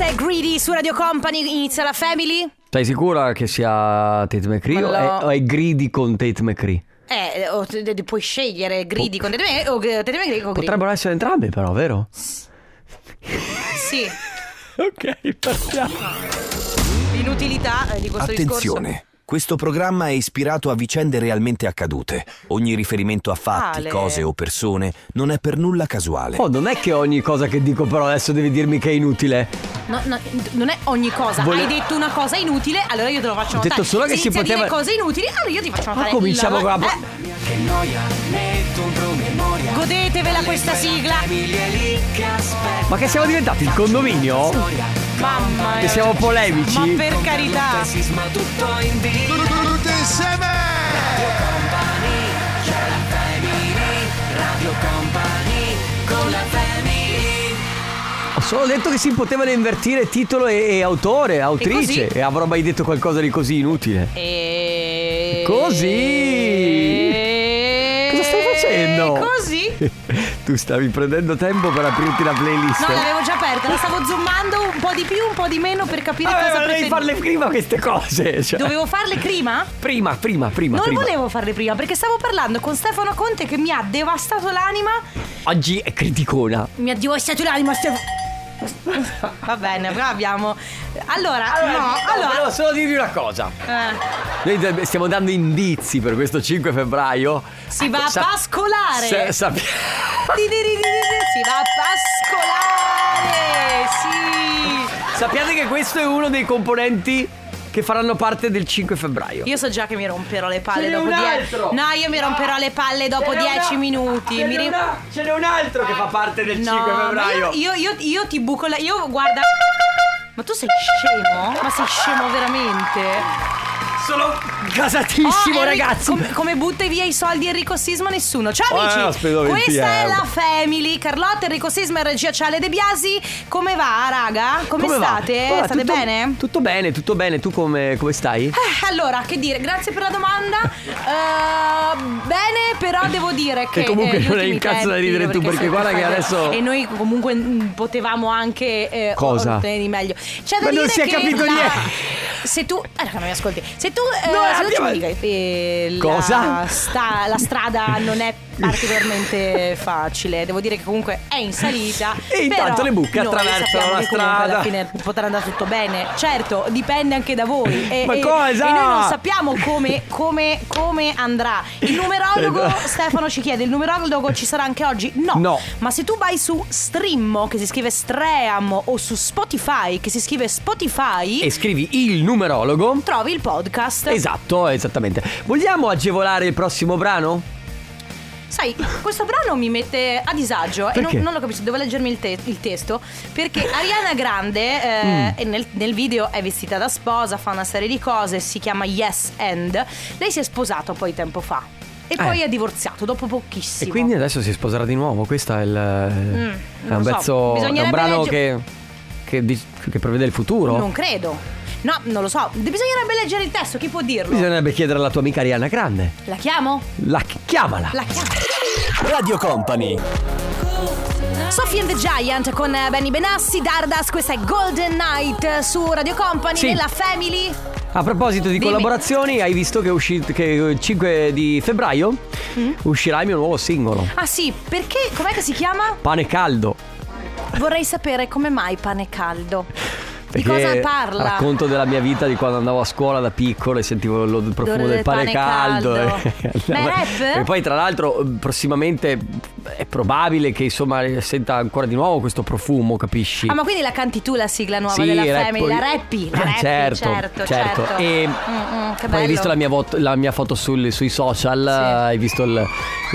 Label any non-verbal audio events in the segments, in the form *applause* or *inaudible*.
questa è Greedy su Radio Company, inizia la Family. Sei sicura che sia Tate McCree o, Ma è, o è Greedy con Tate McCree? Eh, o te- puoi scegliere Greedy con Tate McCree o Tate McCree con Greedy. Potrebbero essere entrambi però, vero? Sì, *laughs* Ok, partiamo. l'inutilità eh, di questo discorso. Attenzione, questo programma è ispirato a vicende realmente accadute. Ogni riferimento a fatti, Ale. cose o persone non è per nulla casuale. Oh, non è che ogni cosa che dico però adesso devi dirmi che è inutile. No, no, non è ogni cosa. Vole- Hai detto una cosa inutile, allora io te lo faccio Ho notare. detto solo che Se si inizi a poteva- dire cose inutili, allora io ti faccio notare. cominciamo la- con la- eh, Godetevela questa sigla. Ma che siamo diventati il condominio? Mamma mia. Che siamo polemici? Ma per carità. Tutti insieme! Ho solo detto che si potevano invertire titolo e, e autore, autrice. così? E, avrò mai detto qualcosa di così inutile. E... Così? Cosa stai facendo? Così? *laughs* tu stavi prendendo tempo per aprirti la playlist. No, l'avevo già aperta, la stavo zoomando un po' di più, un po' di meno per capire Vabbè, cosa ma devi preferi- farle prima queste cose. Cioè. Dovevo farle prima? Prima, prima, prima. Non prima. volevo farle prima perché stavo parlando con Stefano Conte che mi ha devastato l'anima. Oggi è criticona. Mi ha devastato l'anima Stefano. *laughs* Va bene, però abbiamo. Allora, no, volevo allora. solo dirvi una cosa. eh, Noi stiamo dando indizi per questo 5 febbraio. si va a pascolare. Si va a pascolare. Sì. sappiate che questo è uno dei componenti che faranno parte del 5 febbraio. Io so già che mi romperò le palle dopo un 10 altro. No, io mi romperò le palle dopo Ce n'è 10 una- minuti. Ce Mi n'è, ri- una- ce n'è un altro che fa parte del No, 5 ma febbraio. Io, io, io, io ti buco la. Io guarda. Ma tu sei scemo? Ma sei scemo veramente? Sono gasatissimo, Oh, Enrico- ragazzi. Come, come butta via i soldi Enrico Sisma? Nessuno. Ciao Oh, amici. no, speso 20 Questa è euro. la Family. Carlotta, Enrico Sisma e regia Ciale De Biasi. Come va, raga? Come, va? state? Guarda, state tutto- bene? Tutto bene, tutto bene. Tu come, come stai? Eh, allora, che dire, grazie per la domanda. Eh, bene, però devo dire che. Che comunque eh, gli non hai ultimi un cazzo da tempi, ridere tu, perché guarda che adesso- E noi comunque mm, potevamo anche. eh, Cosa? ottenere di meglio. C'è da Ma non dire si è che capito la- niente. Se tu. Eh, raga, non mi ascolti. Se tu. eh, No, se tu andiamo- ci dica, eh, la Cosa? sta- la strada non è particolarmente facile. Devo dire che comunque è in salita. *laughs* E intanto le noi attraversano la strada. Alla fine potrà andare tutto bene. Certo, dipende anche da voi. *laughs* E, Ma e- cosa? E noi non sappiamo come, come, come andrà. Il numerologo, Esatto. Stefano ci chiede: il numerologo ci sarà anche oggi? No. No. Ma se tu vai su Stream, che si scrive Stream, o su Spotify, che si scrive Spotify, E scrivi il numerologo. trovi il podcast. Esatto, esattamente. Vogliamo agevolare il prossimo brano? Sai, questo brano mi mette a disagio e non, non lo capisco, devo leggermi il, te- il testo perché Ariana Grande eh, Mm. nel, nel video è vestita da sposa, fa una serie di cose, si chiama Yes And. Lei si è sposata poi tempo fa e poi Eh. è divorziato dopo pochissimo. E quindi adesso si sposerà di nuovo. Questo è il. è non un lo so. pezzo. È un brano legge- che. Che, che prevede il futuro. Non credo. No, non lo so. Bisognerebbe leggere il testo, chi può dirlo? Bisognerebbe chiedere alla tua amica Ariana Grande. La chiamo? La chiamala. La chiamo. Radio Company. Sophie and the Giant con eh, Benny Benassi, Dardas, questa è Golden Night su Radio Company Sì. nella Family. A proposito di Dimmi. collaborazioni, hai visto che, è uscito, che il 5 di febbraio Mm? uscirà il mio nuovo singolo. Ah sì, perché? Com'è che si chiama? Pane caldo. Vorrei sapere come mai pane caldo. Di cosa parla? Racconto della mia vita di quando andavo a scuola da piccolo e sentivo il profumo Odore del del pane, pane caldo. caldo. *laughs* e- rap? E poi tra l'altro prossimamente è probabile che insomma senta ancora di nuovo questo profumo, capisci? Ah, ma quindi la canti tu la sigla nuova Sì, della rap- Family? La rappi? La Eh, *laughs* rappi, certo, certo, certo. certo. E Mm, mm, che poi hai visto la mia, vot- la mia foto sul- sui social, hai visto il-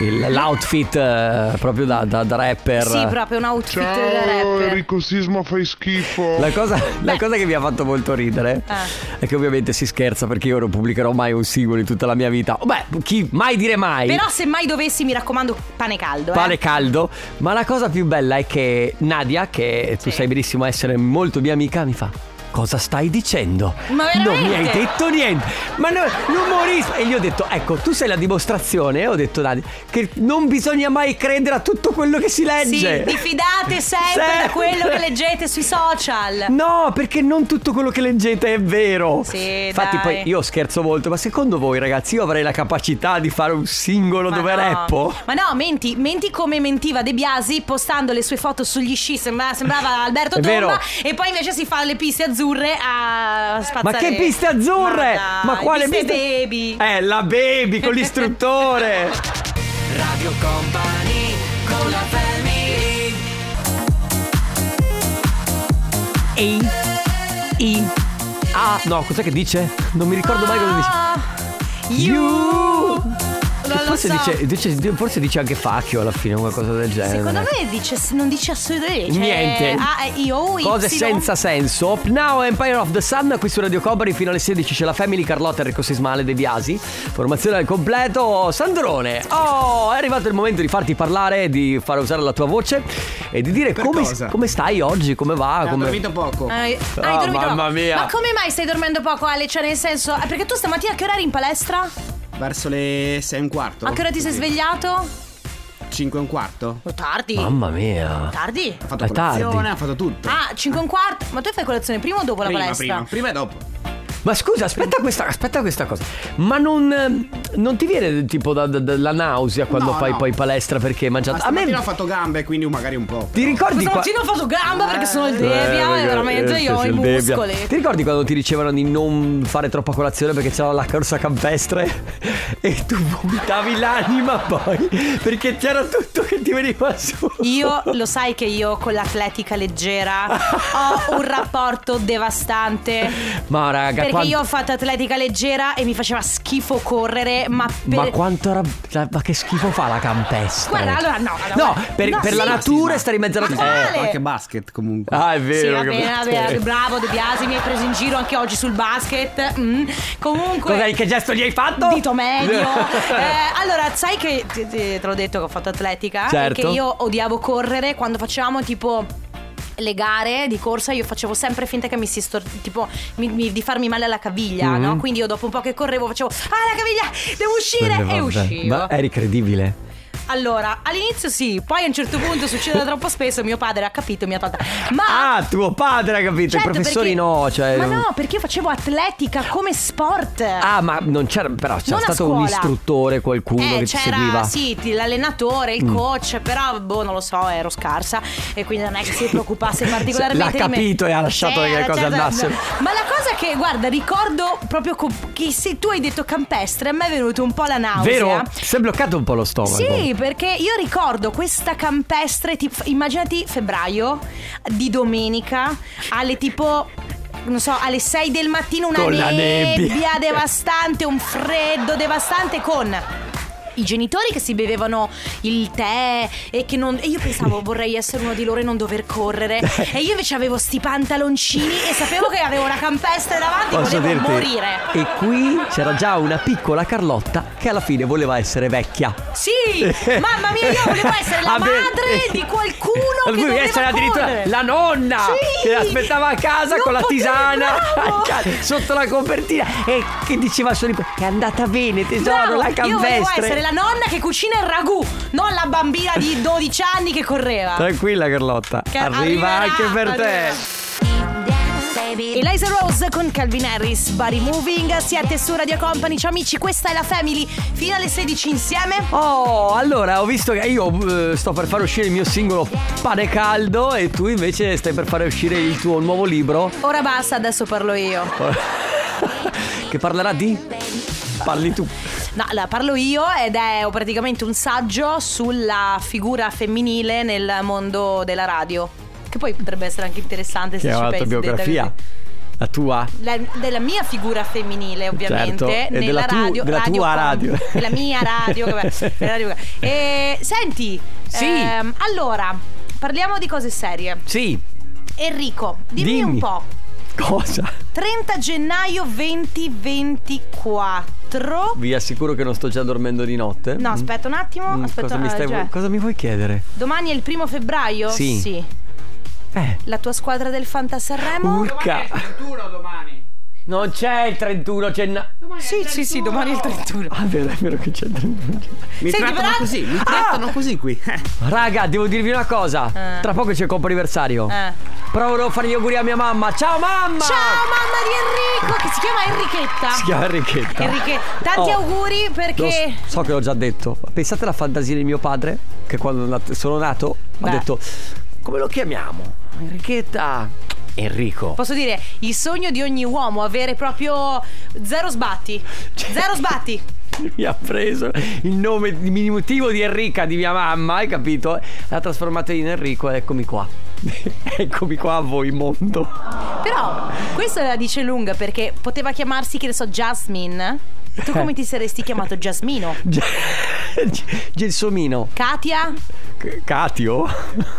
il- l'outfit eh, proprio da, da- da rapper. Sì, proprio un outfit da Ciao rapper. Enrico Sisma fai schifo. La cosa, la cosa che mi ha fatto molto ridere Ah. è che ovviamente si scherza perché io non pubblicherò mai un singolo in tutta la mia vita. Beh, chi mai dire mai. Però se mai dovessi, mi raccomando, pane caldo. Eh. Pane caldo, ma la cosa più bella è che Nadia, che tu Sì. sai benissimo essere molto mia amica, mi fa: cosa stai dicendo? Ma Non mi hai veramente? detto niente. Ma no, l'umorismo. E gli ho detto, ecco, tu sei la dimostrazione. E ho detto, Dani, che non bisogna mai credere a tutto quello che si Sì, legge. diffidate sempre *laughs* da Sempre. quello che leggete sui social. No, perché non tutto quello che leggete è vero. Sì, Infatti, dai. poi io scherzo molto, ma secondo voi, ragazzi, io avrei la capacità di fare un singolo Ma dove no. rappo? Ma no, menti, menti come mentiva De Biasi postando le sue foto sugli sci, sembra- sembrava *laughs* Alberto Tomba e poi invece si fa le piste azzurre a spazzare. Ma che piste azzurre? Ma, Ma quale piste piste? baby? Eh, la baby con l'istruttore. *laughs* Radio Company con la family E I A No, cos'è che dice? Non mi ricordo mai cosa dice. Ah, You Non forse, so. dice, dice- forse dice anche facchio alla fine, qualcosa del genere. Secondo me dice, non dice assolutamente cioè, Niente. A, E, I, O, Y. Cose senza senso. Up Now Empire of the Sun qui su Radio Company fino alle 16 c'è la Family Carlotta Enrico Sismale De Biasi. Formazione al completo. Sandrone. Oh, è arrivato il momento di farti parlare, di fare usare la tua voce e di dire come, come stai oggi, come va, Ha come dormito poco. Hai, hai Oh, dormito mamma poco. mia. Ma come mai stai dormendo poco, Ale? Cioè, nel senso, eh, perché tu stamattina a che ora eri in palestra? Verso le 6 e un quarto. A che ora ti sei svegliato? 5 e un quarto. Oh, tardi. Mamma mia. Tardi? Ha fatto È tardi. colazione, ha fatto tutto. Ah, 5 e un quarto. Ma tu fai colazione prima o dopo la prima, palestra? prima, prima e dopo. Ma scusa, aspetta questa, aspetta questa cosa. Ma non, eh, non ti viene tipo da- da- da- la nausea quando No, fai no. poi palestra perché hai mangiato? Ma A me stamattina ho fatto gambe, quindi magari un po'. ti ricordi qua- Stamattina ho fatto gamba perché sono il Eh, Devia e veramente eh, io ho i muscoli. Ti ricordi quando ti dicevano di non fare troppa colazione perché c'era la corsa campestre e tu vomitavi l'anima poi perché c'era tutto che ti veniva su? Io lo sai che io con l'atletica leggera ho un rapporto devastante. Ma raga, Perché quanto- io ho fatto atletica leggera e mi faceva schifo correre, ma per... Ma quanto era. Ma che schifo fa la campestre? Guarda, allora no, allora, No, per, No, per sì, la sì, natura ma- stare in mezzo alla Ma quale? Anche basket comunque. Ah, è Sì, vero. va che- bene, va bene, bravo De Biasi, mi hai preso in giro anche oggi sul basket. Mm. Comunque. Cos'hai, che gesto gli hai fatto? Dito medio. *laughs* Eh, allora, sai che ti- te l'ho detto che ho fatto atletica? Certo. E che io odiavo correre quando facevamo tipo le gare di corsa io facevo sempre finta che mi si stor- tipo mi- mi- di farmi male alla caviglia, Mhm. no? Quindi io dopo un po' che correvo facevo "Ah, la caviglia, devo uscire" e uscivo. Ma eri credibile. Allora, all'inizio sì, poi a un certo punto succede troppo spesso, mio padre ha capito e mi ha tolta. Ma Ah, tuo padre ha capito, Certo, i professori perché- no, cioè. Ma no, perché io facevo atletica come sport. Ah, ma non c'era. Però c'era Non a stato un scuola. istruttore, qualcuno Eh, che ti c'era seguiva. Mm. sì, ti- l'allenatore, il coach, però boh, non lo so, ero scarsa e quindi non è che si preoccupasse *laughs* particolarmente L'ha di me. capito e ha lasciato che le cose andassero. Ma la cosa che, guarda, ricordo proprio co- che se tu hai detto campestre, a me è venuto un po' la nausea. Vero? Si è bloccato un po' lo stomaco. Sì, perché io ricordo questa campestre, tipo, immaginati febbraio di domenica alle tipo non so, alle 6 del mattino una la nebbia. devastante, un freddo devastante con i genitori che si bevevano il tè e che non. E io pensavo vorrei essere uno di loro e non dover correre. e io invece avevo sti pantaloncini e sapevo che avevo una campestre davanti e Posso volevo dirti? morire. E qui c'era già una piccola Carlotta che alla fine voleva essere vecchia. Sì, mamma mia, io volevo essere la *laughs* madre di qualcuno che doveva essere addirittura correre. la nonna Sì. che aspettava a casa con la tisana *laughs* sotto la copertina e che diceva a suo nipote che è andata bene tesoro Bravo, la io volevo campestre. essere la nonna che cucina il ragù, non la bambina di *laughs* 12 anni che correva. Tranquilla Carlotta, Che arriva anche per te. Eliza Rose con Calvin Harris, Body Moving, siete su Radio Company, ciao amici, questa è la Family, fino alle 16 insieme. Oh, allora ho visto che io eh, sto per fare uscire il mio singolo Pane Caldo e tu invece stai per fare uscire il tuo nuovo libro Ora basta, adesso parlo io. *laughs* che parlerà di... Parli tu. No, la parlo io ed è praticamente un saggio sulla figura femminile nel mondo della radio. Che poi potrebbe essere anche interessante se Che è ci pensi. detta biografia. così. La tua? La- della mia figura femminile ovviamente Certo, nella tu- radio della radio tua radio. *laughs* della mia radio, che *laughs* radio. E, senti Sì. ehm, allora parliamo di cose serie Sì. Enrico dimmi, Dimmi. un po' Cosa? 30 gennaio 2024 Vi assicuro che non sto già dormendo di notte. no aspetta un attimo Mm, aspetta cosa, mi stai- cioè, cosa mi vuoi chiedere? domani è il primo febbraio Sì. Eh. La tua squadra del Fanta Sanremo? Urca. 31 domani. Non c'è il 31 gennaio. Sì, sì, sì, domani è il 31. Ah, vero, è vero che c'è il 31 Mi Senti, trattano però- così, mi Ah! trattano così qui. *laughs* Raga, devo dirvi una cosa. Eh. Tra poco c'è il compo anniversario. Eh. Però volevo fare gli auguri a mia mamma. Ciao mamma! Ciao mamma di Enrico, che si chiama Enrichetta. Si chiama Enrichetta. Enriche, tanti Oh, auguri lo perché... so, so che l'ho già detto. Pensate alla fantasia di mio padre, che quando nat- sono nato Beh. ha detto: Come lo chiamiamo? Enrichetta. Enrico. Posso dire, il sogno di ogni uomo, avere proprio zero sbatti. Cioè- Zero sbatti. *laughs* Mi ha preso il nome diminutivo di Enrica di mia mamma, hai capito? L'ha trasformato in Enrico e eccomi qua. *laughs* eccomi qua a voi, mondo. Però, questa la dice lunga perché poteva chiamarsi, che ne so, Jasmine. Tu come ti saresti chiamato Jasmino? G- *laughs* Gelsomino. Katia? Catio?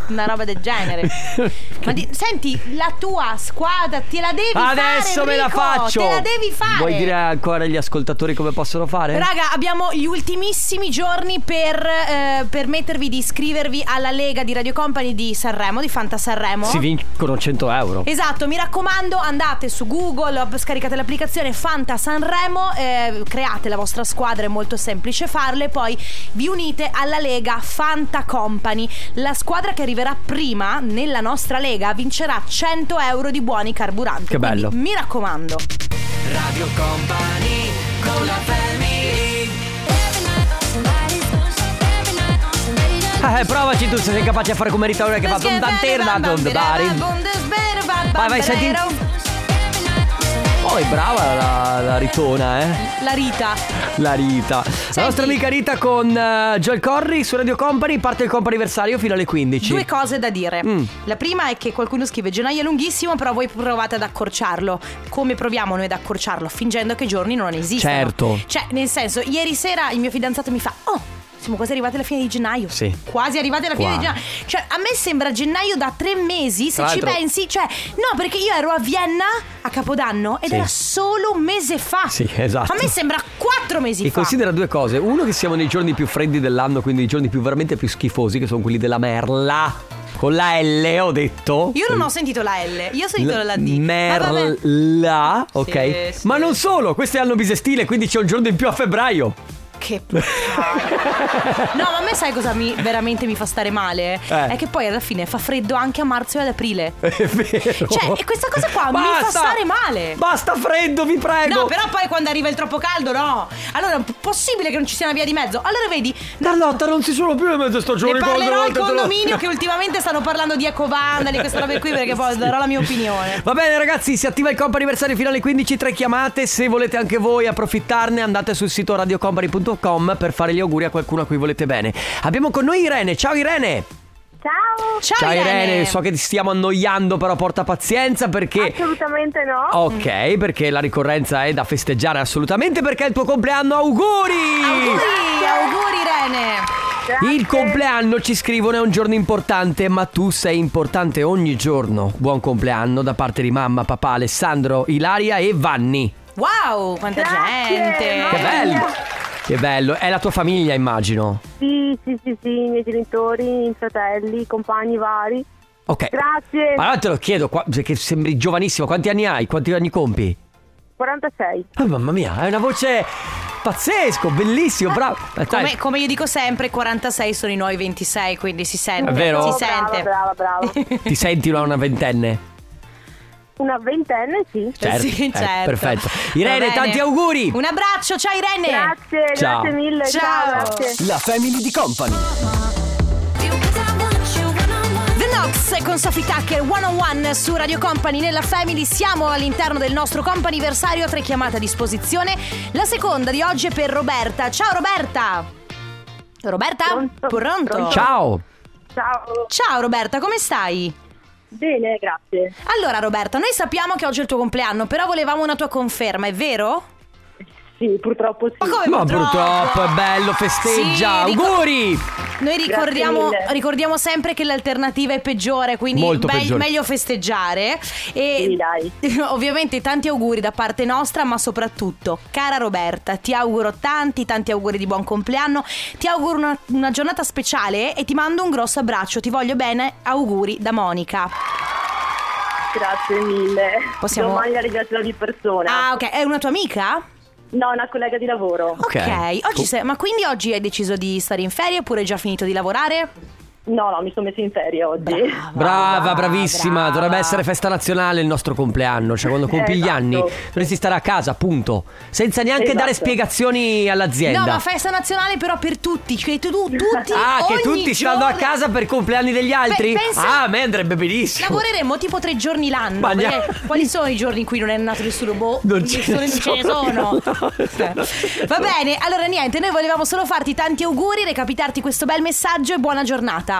Una roba del genere. *laughs* Ma di- senti, la tua squadra te la devi fare. Adesso me la faccio. Te la devi fare. Vuoi dire ancora agli ascoltatori come possono fare? Raga, abbiamo gli ultimissimi giorni per eh, permettervi di iscrivervi alla Lega di Radio Company di Sanremo, di Fanta Sanremo. Si vincono 100 euro. Esatto, mi raccomando, andate su Google, scaricate l'applicazione Fanta Sanremo, eh, create la vostra squadra, è molto semplice farle, poi vi unite alla Lega Fanta Company. La squadra che arriverà prima nella nostra Lega vincerà 100 euro di buoni carburanti. Che bello. Quindi, mi raccomando. Radio Company con la family Eh, provaci tu se sei capace a fare come Rita Ora che fa un danterna Vai, vai, senti. È brava la, la ritona, eh. La Rita. La Rita. La nostra amica Rita con eh, Joel Corri su Radio Company. Parte il compo anniversario fino alle 15. Due cose da dire. Mm. La prima è che qualcuno scrive gennaio è lunghissimo, però voi provate ad accorciarlo. Come proviamo noi ad accorciarlo? Fingendo che i giorni non esistono. Certo. Cioè, nel senso, ieri sera il mio fidanzato mi fa: Oh. Siamo quasi arrivati alla fine di gennaio. Sì. Quasi arrivati alla fine Qua. di gennaio. Cioè, a me sembra gennaio da tre mesi, se Tra ci l'altro- pensi. Cioè, no, perché io ero a Vienna a Capodanno ed Sì. era solo un mese fa. Sì, esatto. A me sembra quattro mesi E fa. considera due cose. Uno, che siamo nei giorni più freddi dell'anno, quindi i giorni più veramente più schifosi, che sono quelli della merla. Con la L ho detto. Io non ho sentito la L, io ho sentito la D. Ma vabbè. Merla, ok. Sì, sì. Ma non solo, questi hanno bisestile, quindi c'è un giorno in più a febbraio. Che *laughs* No, ma a me sai cosa mi, veramente mi fa stare male? Eh. È che poi alla fine fa freddo anche a marzo e ad aprile. *laughs* È vero. Cioè, e questa cosa qua mi fa Basta! stare male. Basta freddo, vi prego. No, però poi quando arriva il troppo caldo, no. Allora, è possibile che non ci sia una via di mezzo. Allora vedi, Carlotta, non ci sono più le mezze stagioni. ne parlerò al te lo- condominio che *laughs* ultimamente stanno parlando di ecovandali, queste robe qui, perché poi darò la mia opinione. Va bene ragazzi, si attiva il compo anniversario fino alle 15, tre chiamate, se volete anche voi approfittarne andate sul sito radiocompany.com per fare gli auguri a qualcuno a cui volete bene. Abbiamo con noi Irene, ciao Irene! Ciao! Ciao, Irene, so che ti stiamo annoiando però porta pazienza perché... Assolutamente no. Ok, perché la ricorrenza è da festeggiare assolutamente perché è il tuo compleanno, auguri! Auguri, auguri Irene. Grazie. Il compleanno ci scrivono è un giorno importante, ma tu sei importante ogni giorno. Buon compleanno da parte di mamma, papà, Alessandro, Ilaria e Vanni. Wow, quanta Grazie, gente. Che bello! Che bello, è la tua famiglia immagino. Sì, sì, sì, sì, i miei genitori, i fratelli, i compagni vari. Ok. Grazie. Ma allora te lo chiedo, qua- perché sembri giovanissimo, quanti anni hai? Quanti anni compi? 46. Ah, mamma mia, hai una voce pazzesco, bellissimo, bravo. Eh, dai. Come, come io dico sempre, 46 sono i nuovi 26, quindi si sente. È vero? Si sente. Brava, brava, brava. *laughs* Ti senti una ventenne? Una ventenne, sì. Certo, Sì, eh, certo. perfetto. Va Irene, tanti auguri! Un abbraccio, ciao Irene. Grazie, Ciao. grazie mille. Ciao. Ciao, grazie. La family di company. The Knox con Sophie Tucker 101 su Radio Company nella Family. Siamo all'interno del nostro companiversario, tre chiamate a disposizione. La seconda di oggi è per Roberta. Ciao Roberta. Roberta? Pronto? Pronto? Pronto? Ciao! Ciao. Ciao Roberta, come stai? Bene, grazie. Allora Roberta, noi sappiamo che oggi è il tuo compleanno, però volevamo una tua conferma, è vero? Sì, purtroppo sì. Ma come Ma purtroppo è bello, festeggia! Sì, auguri! Noi ricordiamo, ricordiamo sempre che l'alternativa è peggiore, quindi Molto me- peggiore. meglio festeggiare. E Sì, dai. *laughs* ovviamente tanti auguri da parte nostra, ma soprattutto, cara Roberta, ti auguro tanti, tanti auguri di buon compleanno. Ti auguro una, una giornata speciale e ti mando un grosso abbraccio. Ti voglio bene. Auguri da Monica. Grazie mille. Possiamo- Domani la di persona. Ah, ok. È una tua amica? No, una collega di lavoro. Ok. Oggi sei- ma quindi oggi hai deciso di stare in ferie oppure hai già finito di lavorare? No, no, mi sono messa in ferie oggi. Brava, bravissima. brava. Dovrebbe essere festa nazionale il nostro compleanno. Cioè, quando compi gli Esatto. anni, dovresti stare a casa, punto. Senza neanche Esatto. dare spiegazioni all'azienda. No, ma festa nazionale però per tutti. Cioè, tu, tu- tutti. Ah, che tutti stanno a giorno- casa per i compleanni degli altri? Beh, pensa- Ah, a me andrebbe benissimo. Lavoreremo tipo tre giorni l'anno. Ma perché neanche- Quali sono i giorni in cui non è nato nessuno? Boh, Non ce nessuno- ne ce ne sono. sono. Va bene, allora niente, noi volevamo solo farti tanti auguri, recapitarti questo bel messaggio e buona giornata.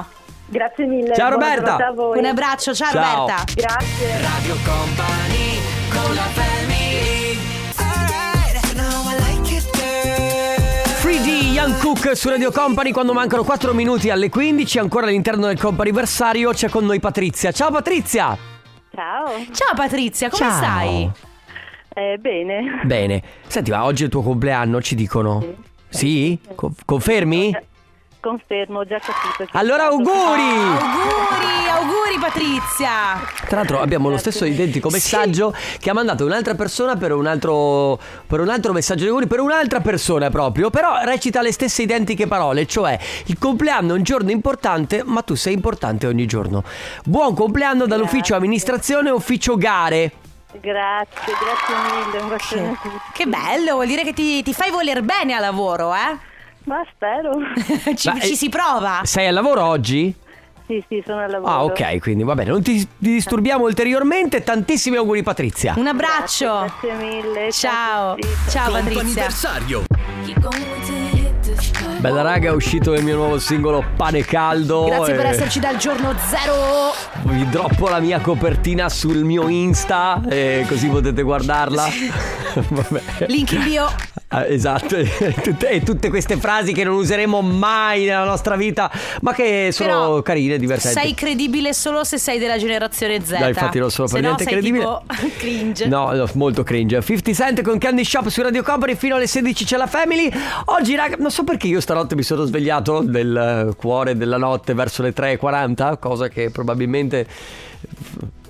Grazie mille. Ciao, Roberta. giornata a voi. Un abbraccio, ciao, Ciao. Roberta. Grazie. Radio Company con la family Alright, now I like it 3D Young Cook su Radio Company quando mancano 4 minuti alle 15 ancora all'interno del comp'anniversario c'è con noi Patrizia. Ciao Patrizia! Ciao. Ciao Patrizia, come Ciao. stai? Eh, bene. Bene. Senti, ma oggi è il tuo compleanno, ci dicono? Sì? Co- confermi? Confermo, ho già capito. Allora è stato. auguri! Auguri, auguri Patrizia. Tra l'altro abbiamo lo stesso identico messaggio che ha mandato un'altra persona per un altro, per un altro messaggio di auguri per un'altra persona proprio, però recita le stesse identiche parole, cioè il compleanno è un giorno importante, ma tu sei importante ogni giorno. Buon compleanno dall'ufficio amministrazione ufficio gare. Grazie, grazie mille. Un bacione a tutti. Che bello, vuol dire che ti, ti fai voler bene a lavoro, eh? Ma spero. *laughs* ci, Ma, ci eh, si prova. Sei al lavoro oggi? Sì, sì, sono al lavoro. Ah, ok, quindi va bene, non ti, ti disturbiamo ulteriormente. Tantissimi auguri, Patrizia. Un abbraccio. Grazie mille. Ciao. Ciao Patrizia. Comp'anniversario. Bella raga, è uscito il mio nuovo singolo Pane Caldo. Grazie per e esserci dal giorno zero. Vi droppo la mia copertina sul mio Insta, così potete guardarla. *laughs* Vabbè. Link in bio. Ah, esatto, *laughs* e tutte, tutte queste frasi che non useremo mai nella nostra vita, ma che sono Però carine, divertenti. Sei credibile solo se sei della generazione Z. Dai, infatti non sono Se per no niente credibile. tipo *laughs* cringe. No, no, molto cringe. 50 Cent con Candy Shop su Radio Company fino alle 16 c'è la Family. Oggi, raga, non so perché io stanotte mi sono svegliato nel cuore della notte verso le 3.40, cosa che probabilmente.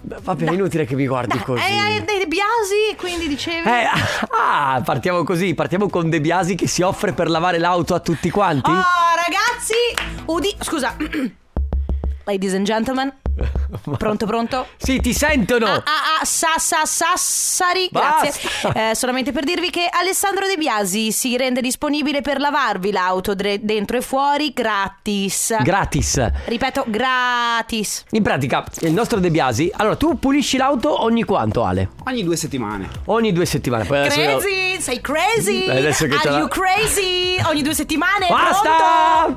Vabbè, è inutile che mi guardi così. Eh, hai dei biasi, quindi dicevi. Eh, *laughs* ah, partiamo così, partiamo con De Biasi che si offre per lavare l'auto a tutti quanti. Oh, ragazzi, udi. Scusa. *clears throat* Ladies and gentlemen. *laughs* Pronto, pronto? Sì, ti sentono. Ah, ah, ah, sa, sa, Sassari, grazie. Eh, solamente per dirvi che Alessandro De Biasi si rende disponibile per lavarvi l'auto dre- dentro e fuori gratis. Gratis. Ripeto, gratis. In pratica, il nostro De Biasi. Allora, tu pulisci l'auto ogni quanto, Ale? Ogni due settimane. Ogni due settimane. Poi adesso io- Crazy, sei crazy. Eh, adesso che Are l'ha- you crazy? Ogni due settimane? Basta!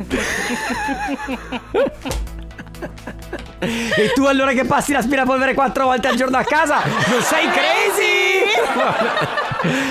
*laughs* e tu allora che passi l'aspirapolvere quattro volte al giorno a casa non sei crazy?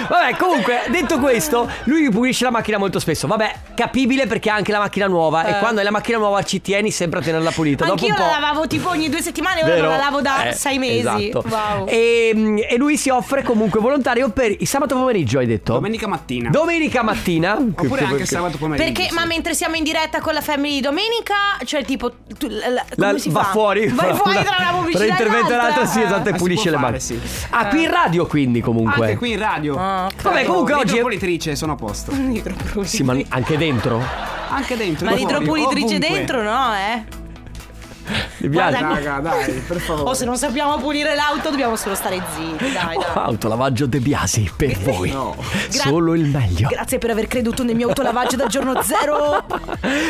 Vabbè, comunque, detto questo, lui pulisce la macchina molto spesso. Vabbè, capibile perché ha anche la macchina nuova. E quando hai la macchina nuova ci tieni sempre a tenerla pulita. Dopo Eh. Anch'io un po'. la lavavo tipo ogni due settimane, ora Vero? non la lavo da Eh, sei mesi. Esatto. Wow. E, e lui si offre comunque volontario per il sabato pomeriggio, hai detto? Domenica mattina. Domenica mattina. *laughs* Oppure anche sabato pomeriggio. Perché, sì. ma mentre siamo in diretta con la family di domenica, cioè tipo, tu, la- la- si va fa? fuori Vai fuori tra una pubblicità tra e intervento e l'altra. sì esatto e Ah, si pulisce le fare, mani sì. ah qui in radio quindi comunque Anche qui in radio. Ah. Vabbè, comunque oggi L'idropulitrice sono a posto. *laughs* sì ma anche dentro Anche dentro. Ma e l'idropulitrice dentro no, eh? Mi piace Guarda, Raga, dai, per *laughs* favore. O se non sappiamo pulire l'auto dobbiamo solo stare zitti, dai, dai. autolavaggio De Biasi per *laughs* voi No. solo il meglio Grazie per aver creduto nel mio autolavaggio dal giorno zero. *laughs*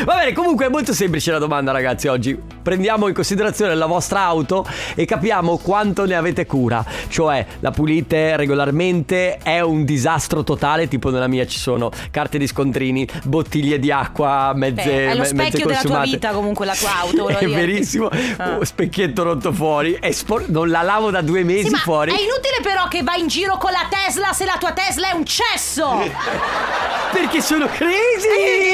Va bene, comunque è molto semplice la domanda, ragazzi. Oggi prendiamo in considerazione la vostra auto e capiamo quanto ne avete cura. Cioè, la pulite regolarmente, è un disastro totale. Tipo, nella mia ci sono carte di scontrini, bottiglie di acqua, mezze. Beh, è lo me- specchio della tua vita, comunque, la tua auto, è verissimo. Ah. Specchietto rotto fuori. È spor- non la lavo da due mesi Sì, fuori. è inutile però che vai in giro con la Tesla se la tua Tesla è un cesso. *laughs* Perché sono crazy.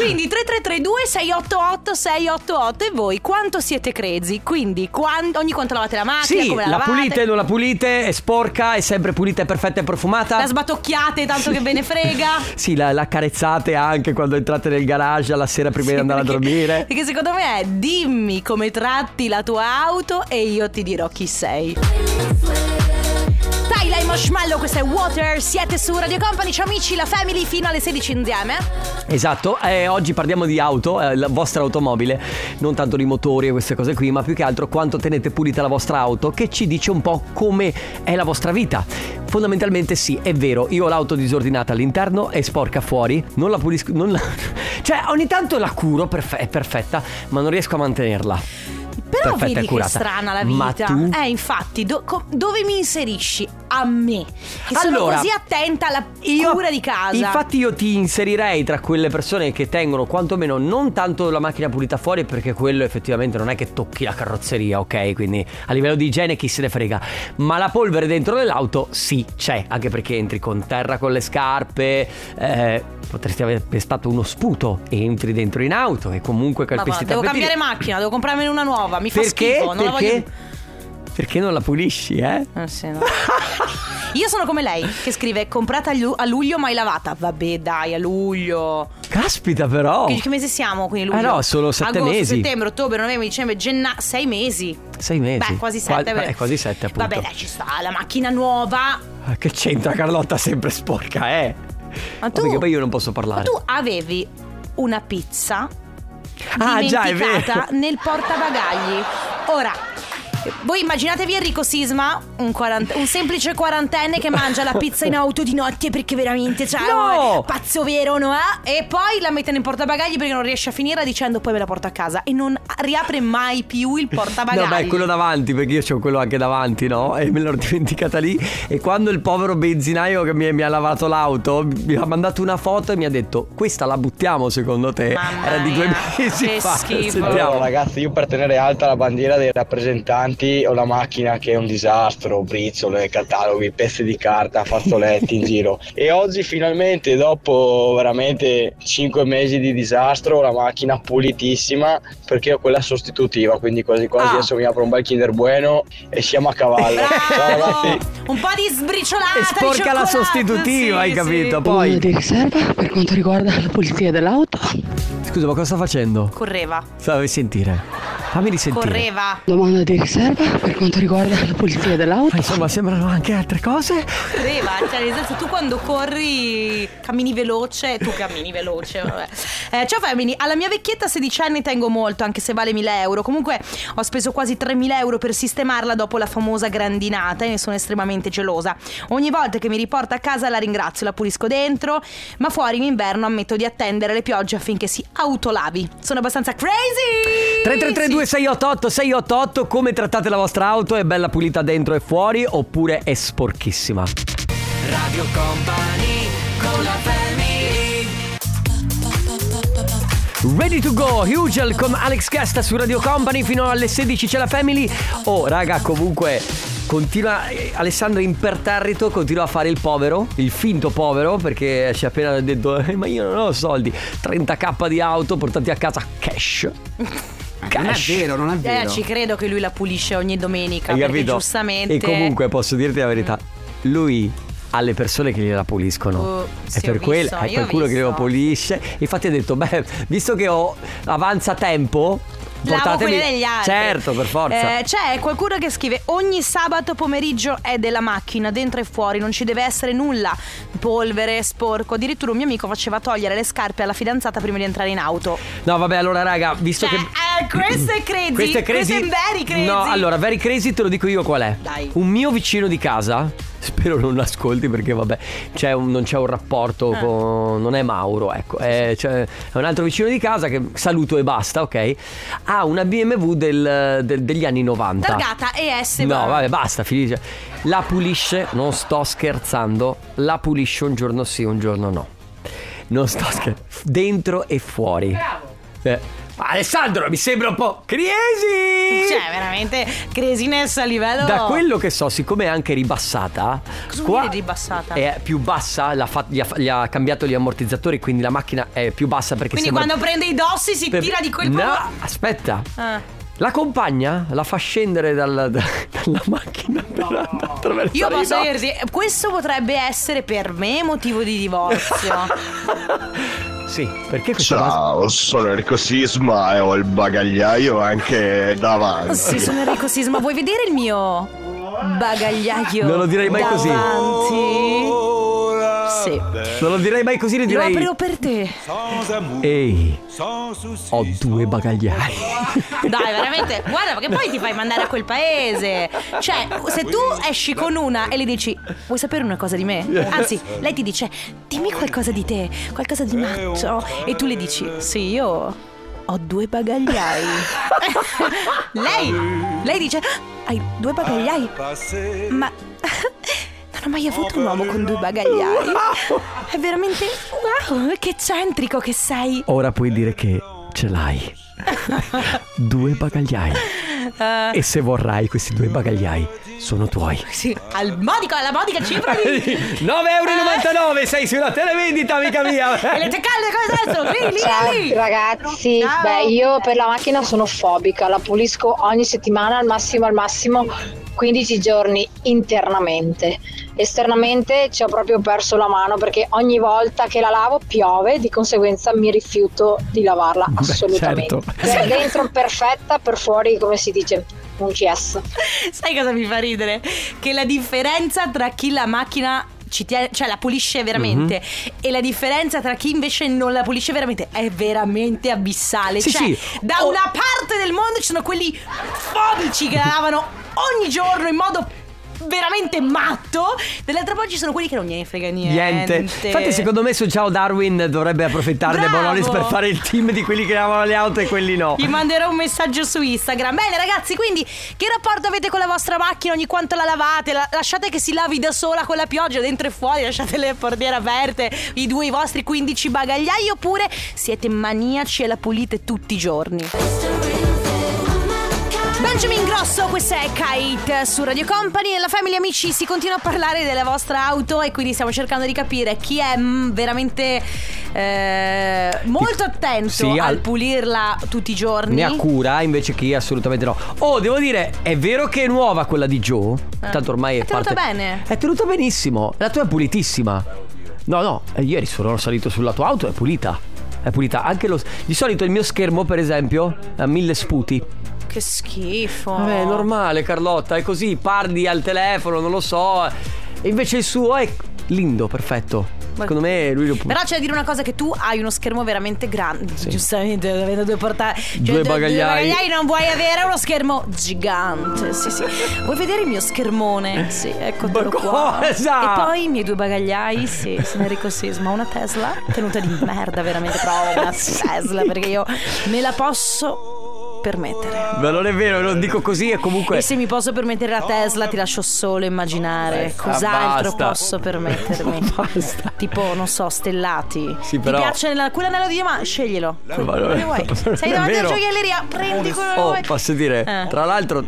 Quindi 3332 688 688 e voi quanto siete crazy? Quindi quan- ogni quanto lavate la macchina, Sì, come la, la lavate? pulite, non la pulite, è sporca, è sempre pulita, è perfetta e profumata. La sbatocchiate tanto che ve ne frega. *laughs* Sì, la, la carezzate anche quando entrate nel garage alla sera prima di andare a Perché- dormire. *laughs* Perché secondo me è di dimmi come tratti la tua auto e io ti dirò chi sei. E Marshmallow, questo è Water, siete su Radio Company, ciao amici, la family fino alle 16 insieme. Esatto, eh, oggi parliamo di auto, eh, la vostra automobile, non tanto di motori e queste cose qui, ma più che altro quanto tenete pulita la vostra auto, che ci dice un po' come è la vostra vita. Fondamentalmente sì, è vero, io ho l'auto disordinata all'interno e sporca fuori, non la pulisco, non la... *laughs* cioè ogni tanto la curo, perfe- è perfetta, ma non riesco a mantenerla. Però Perfetta e vedi che curata. strana la Ma vita. tu? Eh, infatti, do- co- dove mi inserisci? A me, che sono Allora, così attenta alla Io- cura di casa. Infatti io ti inserirei tra quelle persone che tengono quantomeno non tanto la macchina pulita fuori perché quello effettivamente non è che tocchi la carrozzeria, ok? Quindi a livello di igiene chi se ne frega. Ma la polvere dentro dell'auto sì, c'è, anche perché entri con terra con le scarpe, eh, potresti aver pestato uno sputo e entri dentro in auto e comunque Ma calpesti guarda, i devo tappetini. cambiare macchina, devo comprarmene una nuova. Mi fa Perché? schifo. Non la Perché? voglio. Perché non la pulisci, eh? Eh, sì, no. Io sono come lei che scrive comprata a lu- a luglio mai lavata. Vabbè, dai, a luglio. Caspita però. Che, che mese siamo? Quindi luglio. no, solo sette Agosto, mesi. settembre, ottobre, novembre, dicembre, gennaio. Sei mesi. Sei mesi. Beh, quasi Qua- sette. eh, quasi sette appunto. Vabbè, dai, ci sta. La macchina nuova. Ah, Che c'entra Carlotta sempre sporca, eh? Ma tu, Perché poi io non posso parlare. tu avevi una pizza Ah, già, è vero. nel portabagagli. Ora. Voi immaginatevi Enrico Sisma, un, quarant- un semplice quarantenne che mangia la pizza in auto di notte perché veramente cioè, No! è pazzo vero, no? eh? E poi la mette nel portabagagli perché non riesce a finire dicendo poi me la porto a casa e non riapre mai più il portabagagli. No, beh, quello davanti, perché io ho quello anche davanti, no? E me l'ho dimenticata lì. E quando il povero benzinaio che mi, mi ha lavato l'auto mi ha mandato una foto e mi ha detto: Questa la buttiamo secondo te? Mamma Era di due mesi che fa. schifo. Sentiamo. Allora, ragazzi, io per tenere alta la bandiera dei rappresentanti ho la macchina che è un disastro, briciole, cataloghi, pezzi di carta, fazzoletti in *laughs* giro. E oggi finalmente, dopo veramente 5 mesi di disastro, ho la macchina pulitissima perché ho quella sostitutiva, quindi quasi quasi Ah. adesso mi apro un bel Kinder Bueno e siamo a cavallo. Ciao! Un po' di sbriciolata E di sporca la cioccolato, sostitutiva, sì, hai sì. capito? Domanda Poi. di riserva per quanto riguarda la pulizia dell'auto. Scusa, ma cosa sta facendo? Correva, Fammi sentire. Fammi risentire. correva, Domanda di riserva per quanto riguarda la pulizia dell'auto. Ma insomma, sembrano anche altre cose. correva. Cioè, nel senso, tu quando corri cammini veloce, tu cammini veloce. Vabbè. Eh, ciao Femini, alla mia vecchietta 16 anni tengo molto, anche se vale 1000 euro. Comunque ho speso quasi 3000 euro per sistemarla dopo la famosa grandinata e ne sono estremamente gelosa. Ogni volta che mi riporta a casa la ringrazio, la pulisco dentro, ma fuori in inverno ammetto di attendere le piogge affinché si autolavi. Sono abbastanza crazy! 3332 688 688 come trattate la vostra auto? È bella pulita dentro e fuori oppure è sporchissima? Radio Company con la family Ready to go, Hugel con Alex Casta su Radio Company fino alle 16 c'è la family. Oh raga, comunque continua eh, Alessandro imperterrito, continua a fare il povero, il finto povero perché ci ha appena detto "Eh, ma io non ho soldi, 30k di auto portati a casa cash. *laughs* Non è Cash. vero, non è Eh, vero. ci credo che lui la pulisce ogni domenica. Hai perché capito? giustamente. E comunque posso dirti la verità, lui ha le persone che gliela puliscono. Oh, è per quello, è qualcuno che visto. lo pulisce. Infatti ha detto, beh, visto che ho avanza tempo, Lavo portatemi... quelle degli altri. Certo, per forza. Eh, c'è qualcuno che scrive: Ogni sabato pomeriggio è della macchina, dentro e fuori, non ci deve essere nulla. Polvere, sporco. Addirittura un mio amico faceva togliere le scarpe alla fidanzata prima di entrare in auto. No, vabbè, allora raga, visto Cioè, che eh, questo è *clears throat* crazy. Questo è crazy. Questo è very crazy. No, allora, very crazy te lo dico io qual è. Dai. Un mio vicino di casa, *laughs* spero non l'ascolti perché vabbè, c'è un- non c'è un rapporto Ah. con non è Mauro, ecco, è, c'è- è un altro vicino di casa che saluto e basta, ok? Ha una BMW del- del- degli anni 90. Targata ES. No, vabbè, basta, finisce. La pulisce, non sto scherzando, la pulisce un giorno sì, un giorno no. Non sto scherzando. Dentro e fuori. Bravo. Alessandro, mi sembra un po' crazy! Cioè, veramente craziness a livello. Da quello che so, siccome è anche ribassata, Cosa dire ribassata? È più bassa, l'ha fa- gli, ha, gli ha cambiato gli ammortizzatori, quindi la macchina è più bassa perché Quindi sembra... quando prende i dossi si per- tira di quel No, aspetta. Ah. La compagna la fa scendere dal- da- *laughs* dalla macchina per attraversare Io posso dirti, questo potrebbe essere per me motivo di divorzio. *laughs* Sì, perché questa base? Ciao, sono Enrico Sisma e ho il bagagliaio anche davanti. Sì, sono Enrico Sisma. Vuoi vedere il mio bagagliaio? Non lo direi mai così. Sì. Non lo direi mai così, le Lo direi. aprirò per te. Ehi, ho due bagagliai. *laughs* Dai, veramente. Guarda, perché poi ti fai mandare a quel paese. Cioè, se tu esci con una e le dici, vuoi sapere una cosa di me? Anzi, lei ti dice, dimmi qualcosa di te, qualcosa di matto. E tu le dici, sì, io ho due bagagliai. *laughs* lei, lei dice, hai due bagagliai? Ma *laughs* non ho mai avuto un uomo con due bagagliai. È veramente, wow, che eccentrico che sei. Ora puoi dire che ce l'hai. *laughs* due bagagliai. Eh, E se vorrai questi due bagagliai sono tuoi. sì, al modico, alla modica cifra di... 9,99 euro sei sulla televendita, amica mia. E le tue calde come adesso? Lì, lì, Ciao lì. ragazzi, Ciao. beh io per la macchina sono fobica, la pulisco ogni settimana al massimo al massimo 15 giorni internamente. Esternamente ci ho proprio perso la mano perché ogni volta che la lavo piove, di conseguenza mi rifiuto di lavarla Beh, assolutamente. certo. Per dentro perfetta, per fuori come si dice, un CS. Sai cosa mi fa ridere? Che la differenza tra chi la macchina ci tiene, cioè la pulisce veramente Mhm. e la differenza tra chi invece non la pulisce veramente è veramente abissale. Sì, cioè, sì. da Oh. una parte del mondo ci sono quelli fobici che la lavano ogni giorno in modo veramente matto, dall'altra parte ci sono quelli che non gliene frega niente. Niente. Infatti, secondo me, su Ciao Darwin dovrebbe approfittare dei Bravo. Bonolis per fare il team di quelli che lavano le auto e quelli no. Gli manderò un messaggio su Instagram. Bene, ragazzi, quindi che rapporto avete con la vostra macchina? Ogni quanto la lavate? La- lasciate che si lavi da sola con la pioggia dentro e fuori? Lasciate le portiere aperte? I due, i vostri 15 bagagliai? Oppure siete maniaci e la pulite tutti i giorni? Benjamin Grosso, questa è Kite su Radio Company. Nella Family Amici si continua a parlare della vostra auto e quindi stiamo cercando di capire chi è mm, veramente eh, molto attento Sì, al al- pulirla tutti i giorni. Ne ha cura invece chi assolutamente no. Oh, devo dire, è vero che è nuova quella di Joe? Eh. Tanto ormai è, È tenuta parte... bene. È tenuta benissimo. La tua è pulitissima. No, no, eh, ieri sono salito sulla tua auto, è pulita. È pulita. Anche lo. Di solito il mio schermo, per esempio, ha mille sputi. Che schifo. Vabbè, è normale, Carlotta, è così, parli al telefono, non lo so. E invece il suo è lindo, perfetto. Secondo me lui lo pu- Però c'è da dire una cosa che tu hai uno schermo veramente grande. Giustamente, avendo due portali. Cioè, Due bagagliai. non vuoi avere uno schermo gigante. Sì, sì. Vuoi vedere il mio schermone? Sì, Ma qua. E poi i miei due bagagliai, sì, sono Enrico Sisma, una Tesla tenuta di merda, veramente, però una *laughs* Tesla perché io me la posso permettere. Ma non è vero, non dico così e comunque. E se mi posso permettere la Tesla, ti lascio solo immaginare Eh, cos'altro basta. posso permettermi. *laughs* Basta. Tipo, non so, stellati. Sì, però- Ti piace la- quell'anello di diamante? Sceglielo. Ma Quello è- che vuoi. è *laughs* Sei davanti alla gioielleria, prendi quello che Oh, vuoi. posso dire, Eh. tra l'altro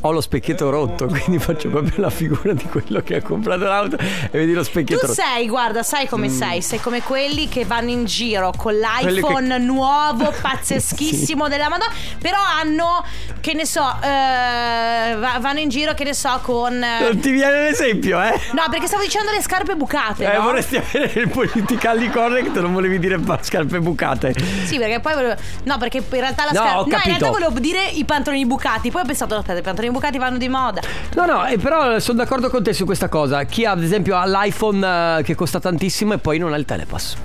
ho lo specchietto rotto, quindi faccio proprio la figura di quello che ha comprato l'auto e vedi lo Tu specchietto rotto. sei, guarda, sai come sei? Sei come quelli che vanno in giro con Mm. Quelli che- l'iPhone nuovo, *laughs* pazzeschissimo della Madonna. Però hanno, che ne so, eh, va- vanno in giro, che ne so, con. eh, Non ti viene l'esempio, eh? No, perché stavo dicendo le scarpe bucate. Eh, no? vorresti avere il politically correct, non volevi dire scarpe bucate. Sì, perché poi volevo. No, perché in realtà la No, scarpa. ho No, in realtà capito. volevo dire i pantaloni bucati. Poi ho pensato, aspetta, i pantaloni bucati vanno di moda. No, no, eh, però sono d'accordo con te su questa cosa. Chi ha, ad esempio, ha l'iPhone eh, che costa tantissimo e poi non ha il telepass.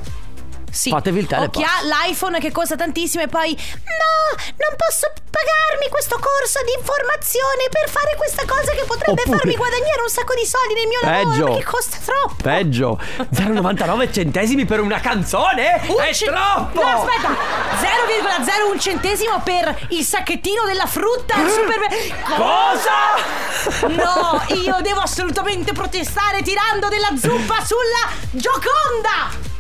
Sì. Fatevi il O telepass. chi ha l'iPhone che costa tantissimo e poi. No, non posso pagarmi questo corso di informazione per fare questa cosa che potrebbe Oppure- farmi guadagnare un sacco di soldi nel mio lavoro. Peggio. Perché costa troppo. Peggio. 0,99 centesimi per una canzone? Un è ce- troppo! No, aspetta, 0,01 centesimo per il sacchettino della frutta al supermercato. *laughs* Cosa? No, io devo assolutamente protestare tirando della zuppa sulla Gioconda.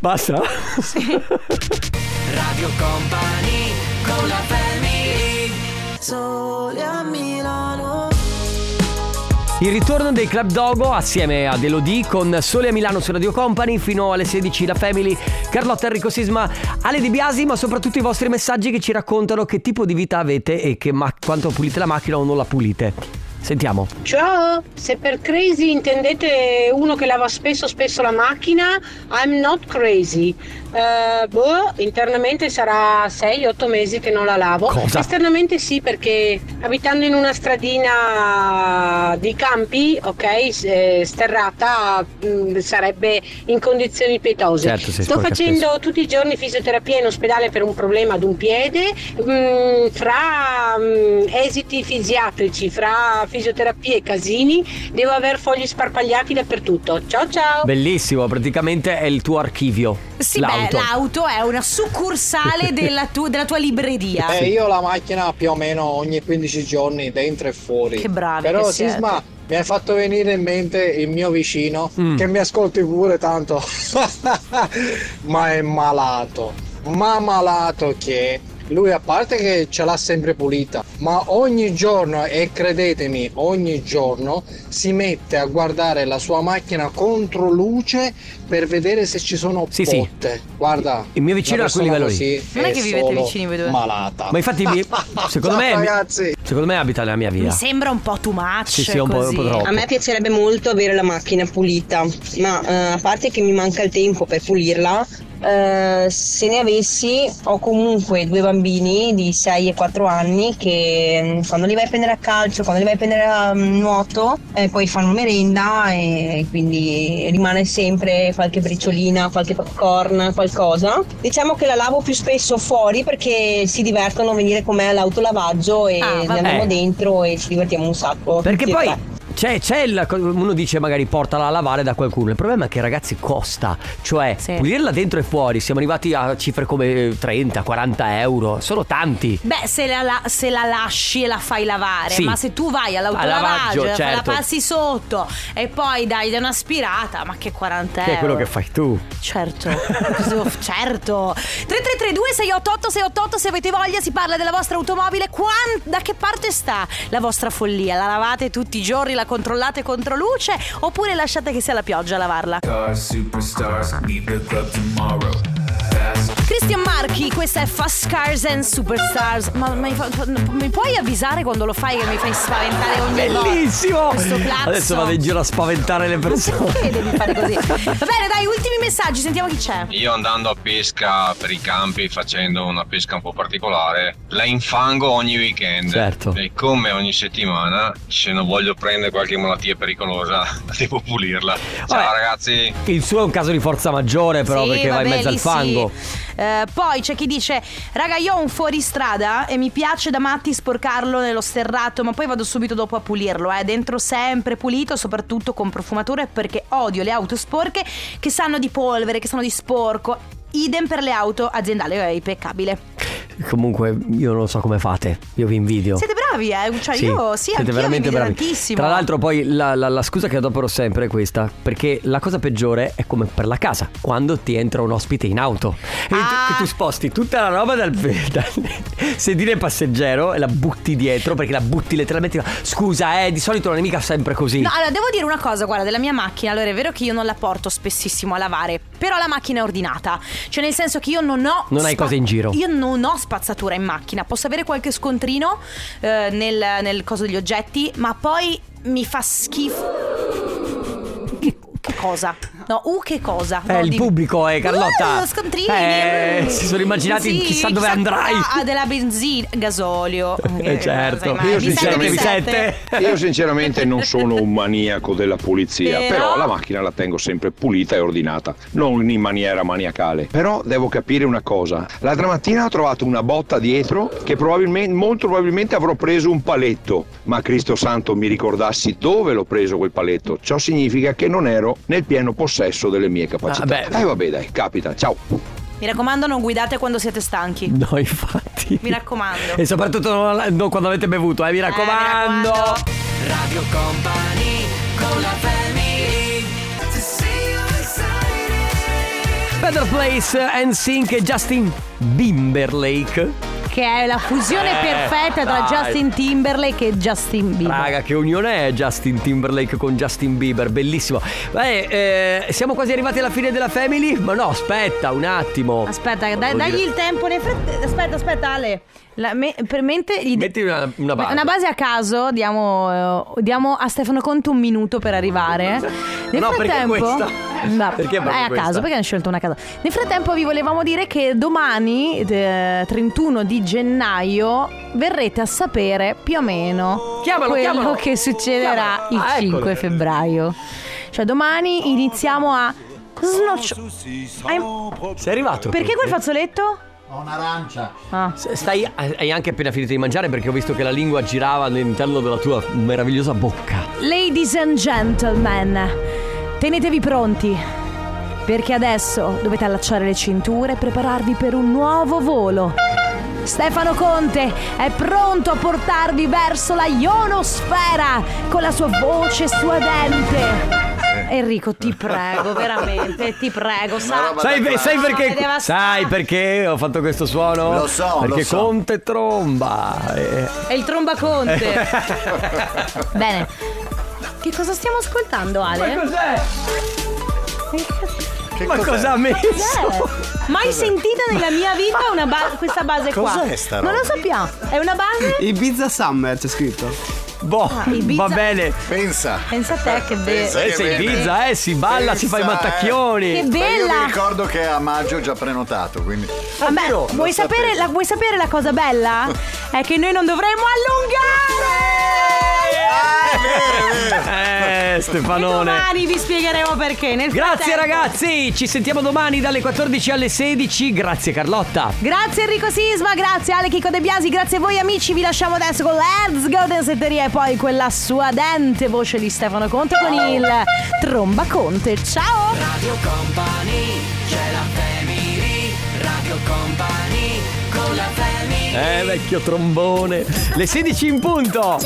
Basta? *laughs* Radio Company con la family Sole a Milano Il ritorno dei Club Dogo assieme ad Elodie con Sole a Milano su Radio Company fino alle 16 la Family, Carlotta Enrico Sisma, Ale Di Biasi, ma soprattutto i vostri messaggi che ci raccontano che tipo di vita avete e che ma- quanto pulite la macchina o non la pulite. Sentiamo. Ciao, se per crazy intendete uno che lava spesso spesso la macchina, I'm not crazy. Eh, boh, internamente sarà 6-8 mesi che non la lavo. Cosa? Esternamente sì, perché abitando in una stradina di campi, ok, eh, sterrata, mh, sarebbe in condizioni pietose. Certo, Sto facendo tutti i giorni fisioterapia in ospedale per un problema ad un piede, mh, fra mh, esiti fisiatrici, fra fisioterapia e casini, devo aver fogli sparpagliati dappertutto. Ciao ciao! Bellissimo, praticamente è il tuo archivio. Sì, l'auto. beh, l'auto è una succursale *laughs* della, tu- della tua libreria. Eh, io ho la macchina più o meno ogni 15 giorni dentro e fuori. Che bravi Però che siete. Sisma mi hai fatto venire in mente il mio vicino Mm. che mi ascolti pure tanto. *laughs* Ma è malato. Ma malato che lui a parte che ce l'ha sempre pulita, ma ogni giorno e credetemi, ogni giorno si mette a guardare la sua macchina contro luce per vedere se ci sono Sì, sì. botte. Guarda, Il mio vicino è a quel livello lì. Non è che vivete vicini voi due? Malata. Ma infatti, mi- *laughs* secondo, me, ragazzi. secondo me abita nella mia via. Mi sembra un po' too much. Sì, sì, un po', così. un po' troppo. A me piacerebbe molto avere la macchina pulita, ma eh, a parte che mi manca il tempo per pulirla, eh, se ne avessi ho comunque due bambini di 6 e 4 anni che mm, quando li vai a prendere a calcio, quando li vai a prendere a mm, nuoto, eh, poi fanno merenda e quindi rimane sempre qualche briciolina, qualche popcorn, qualcosa. Diciamo che la lavo più spesso fuori perché si divertono a venire con me all'autolavaggio e Ah, ne andiamo dentro e ci divertiamo un sacco. Perché poi tre. C'è, c'è il, uno dice magari portala a lavare da qualcuno. Il problema è che ragazzi costa. Cioè, Sì. pulirla dentro e fuori. Siamo arrivati a cifre come 30, 40 euro. Sono tanti. Beh, se la, la- se la lasci e la fai lavare, Sì. ma se tu vai Al lavaggio, all'autolavaggio, la certo. passi sotto e poi dai un'aspirata, ma che 40 Che euro. è quello che fai tu. Certo, *laughs* certo. 3332 688 688 se avete voglia si parla della vostra automobile. Quan- da che parte sta la vostra follia? La lavate tutti i giorni, la controllate contro luce oppure lasciate che sia la pioggia a lavarla? Cristian Marchi, questa è Fast Cars and Superstars. Ma mi, mi puoi avvisare quando lo fai che mi fai spaventare ogni volta? Bellissimo! Questo clacson. Adesso vado in giro a spaventare le persone. Perché devi fare così? *laughs* Va bene, dai, ultimi messaggi, sentiamo chi c'è. Io andando a pesca per i campi facendo una pesca un po' particolare, la infango ogni weekend. Certo. E come ogni settimana, se non voglio prendere qualche malattia pericolosa, *laughs* devo pulirla. Ciao Vabbè. ragazzi. Il suo è un caso di forza maggiore, però, Sì, perché va in mezzo al fango. sì. Eh, poi c'è chi dice: Raga, io ho un fuoristrada e mi piace da matti sporcarlo nello sterrato, ma poi vado subito dopo a pulirlo. Eh. Dentro sempre pulito, soprattutto con profumatore, perché odio le auto sporche che sanno di polvere, che sanno di sporco. Idem per le auto aziendali, è impeccabile. Comunque, io non so come fate. Io vi invidio. Siete bravi, eh? Cioè, Sì, io sì, siete veramente bravi. tantissimo. Tra l'altro, poi la, la- la scusa che adopero sempre è questa: perché la cosa peggiore è come per la casa, quando ti entra un ospite in auto e tu, Ah. che tu sposti tutta la roba dal, *laughs* dal sedile passeggero e la butti dietro perché la butti letteralmente. Scusa, eh, di solito non è mica sempre così. No, allora devo dire una cosa, guarda, della mia macchina. Allora è vero che io non la porto spessissimo a lavare, però la macchina è ordinata. Cioè, nel senso che io non ho. Non hai cose in giro. Io non ho spazzatura in macchina. Posso avere qualche scontrino eh, nel, nel coso degli oggetti, ma poi mi fa schifo. Che, che cosa? No, uh, che cosa? Eh, No, il dimmi. pubblico, eh, Carlotta. Uh, scontrini. Eh, si sono immaginati Sì, chissà dove andrai. Ah, della benzina, gasolio. *laughs* Eh, certo. Sai mai. Io sinceramente, io sinceramente non sono un maniaco della pulizia, Però- però... la macchina la tengo sempre pulita e ordinata, non in maniera maniacale. Però devo capire una cosa, l'altra mattina ho trovato una botta dietro che probabilmente, molto probabilmente avrò preso un paletto, ma Cristo Santo mi ricordassi dove l'ho preso quel paletto, ciò significa che non ero nel pieno possesso delle mie capacità. Ah, beh. Eh vabbè dai, capita, ciao. Mi raccomando, non guidate quando siete stanchi. *laughs* No, infatti. Mi raccomando. E soprattutto non, non quando avete bevuto, eh, mi raccomando. Radio Company con la family Better Place and Sync Justin Timberlake. Che è la fusione Eh, perfetta tra dai. Justin Timberlake e Justin Bieber. Raga, che unione è Justin Timberlake con Justin Bieber, bellissimo. Beh, eh, siamo quasi arrivati alla fine della Family? Ma no, aspetta un attimo. Aspetta, Volevo dagli dire- il tempo nel frattempo. Aspetta, aspetta, Ale. La, me- per mente gli Metti una, una base. Una base a caso, diamo, eh, diamo a Stefano Conte un minuto per arrivare. *laughs* Nel No, perché frattempo, questa? *laughs* No, Perché è a questa? caso, perché ho scelto una a caso. Nel frattempo vi volevamo dire che domani, eh, 31 di gennaio, verrete a sapere più o meno Chiamalo, quello chiamalo. che succederà Chiamalo. Ah, il 5 eccolo. febbraio. Cioè domani iniziamo a snoccio- Sei arrivato? Perché quel fazzoletto? Ho un'arancia. Ah. Stai, hai anche appena finito di mangiare perché ho visto che la lingua girava all'interno della tua meravigliosa bocca. Ladies and gentlemen, tenetevi pronti. Perché adesso dovete allacciare le cinture e prepararvi per un nuovo volo. Stefano Conte è pronto a portarvi verso la ionosfera con la sua voce suadente. Enrico, ti prego, veramente, ti prego. Sa- Sai, Sai, sai perché? Sai perché ho fatto questo suono? Lo so, lo Perché so. Conte tromba. eh. È il trombaconte. *laughs* Bene. Che cosa stiamo ascoltando, Ale? Ma cos'è? Che Ma cos'è? cosa ha messo? Cos'è? Mai sentita nella mia vita una ba- questa base qua? Cos'è sta Non lo roba? sappiamo. È una base? Ibiza Summer c'è scritto. Boh, Ah, Ibiza. va bene. Pensa. Pensa a te che Pensa bello. Eh, sei Ibiza, eh, si balla, si fa i Pensa, mattacchioni. Che Beh, io bella. mi ricordo che a maggio ho già prenotato, quindi. Vabbè, Davvero? vuoi sapere, la, vuoi sapere la cosa bella? *laughs* È che noi non dovremmo allungare! Eh, Stefanone. Domani vi spiegheremo perché. Nel Grazie frattempo- ragazzi, ci sentiamo domani dalle 14 alle 16. Grazie Carlotta. Grazie Enrico Sisma, grazie Ale Chico De Biasi, grazie a voi amici, vi lasciamo adesso con Let's Go Danzetteria e poi quella suadente voce di Stefano Conte con il Tromba Conte. Ciao! Radio Company, c'è la family, Radio Company, con la family. Eh, vecchio trombone. Le 16 in punto.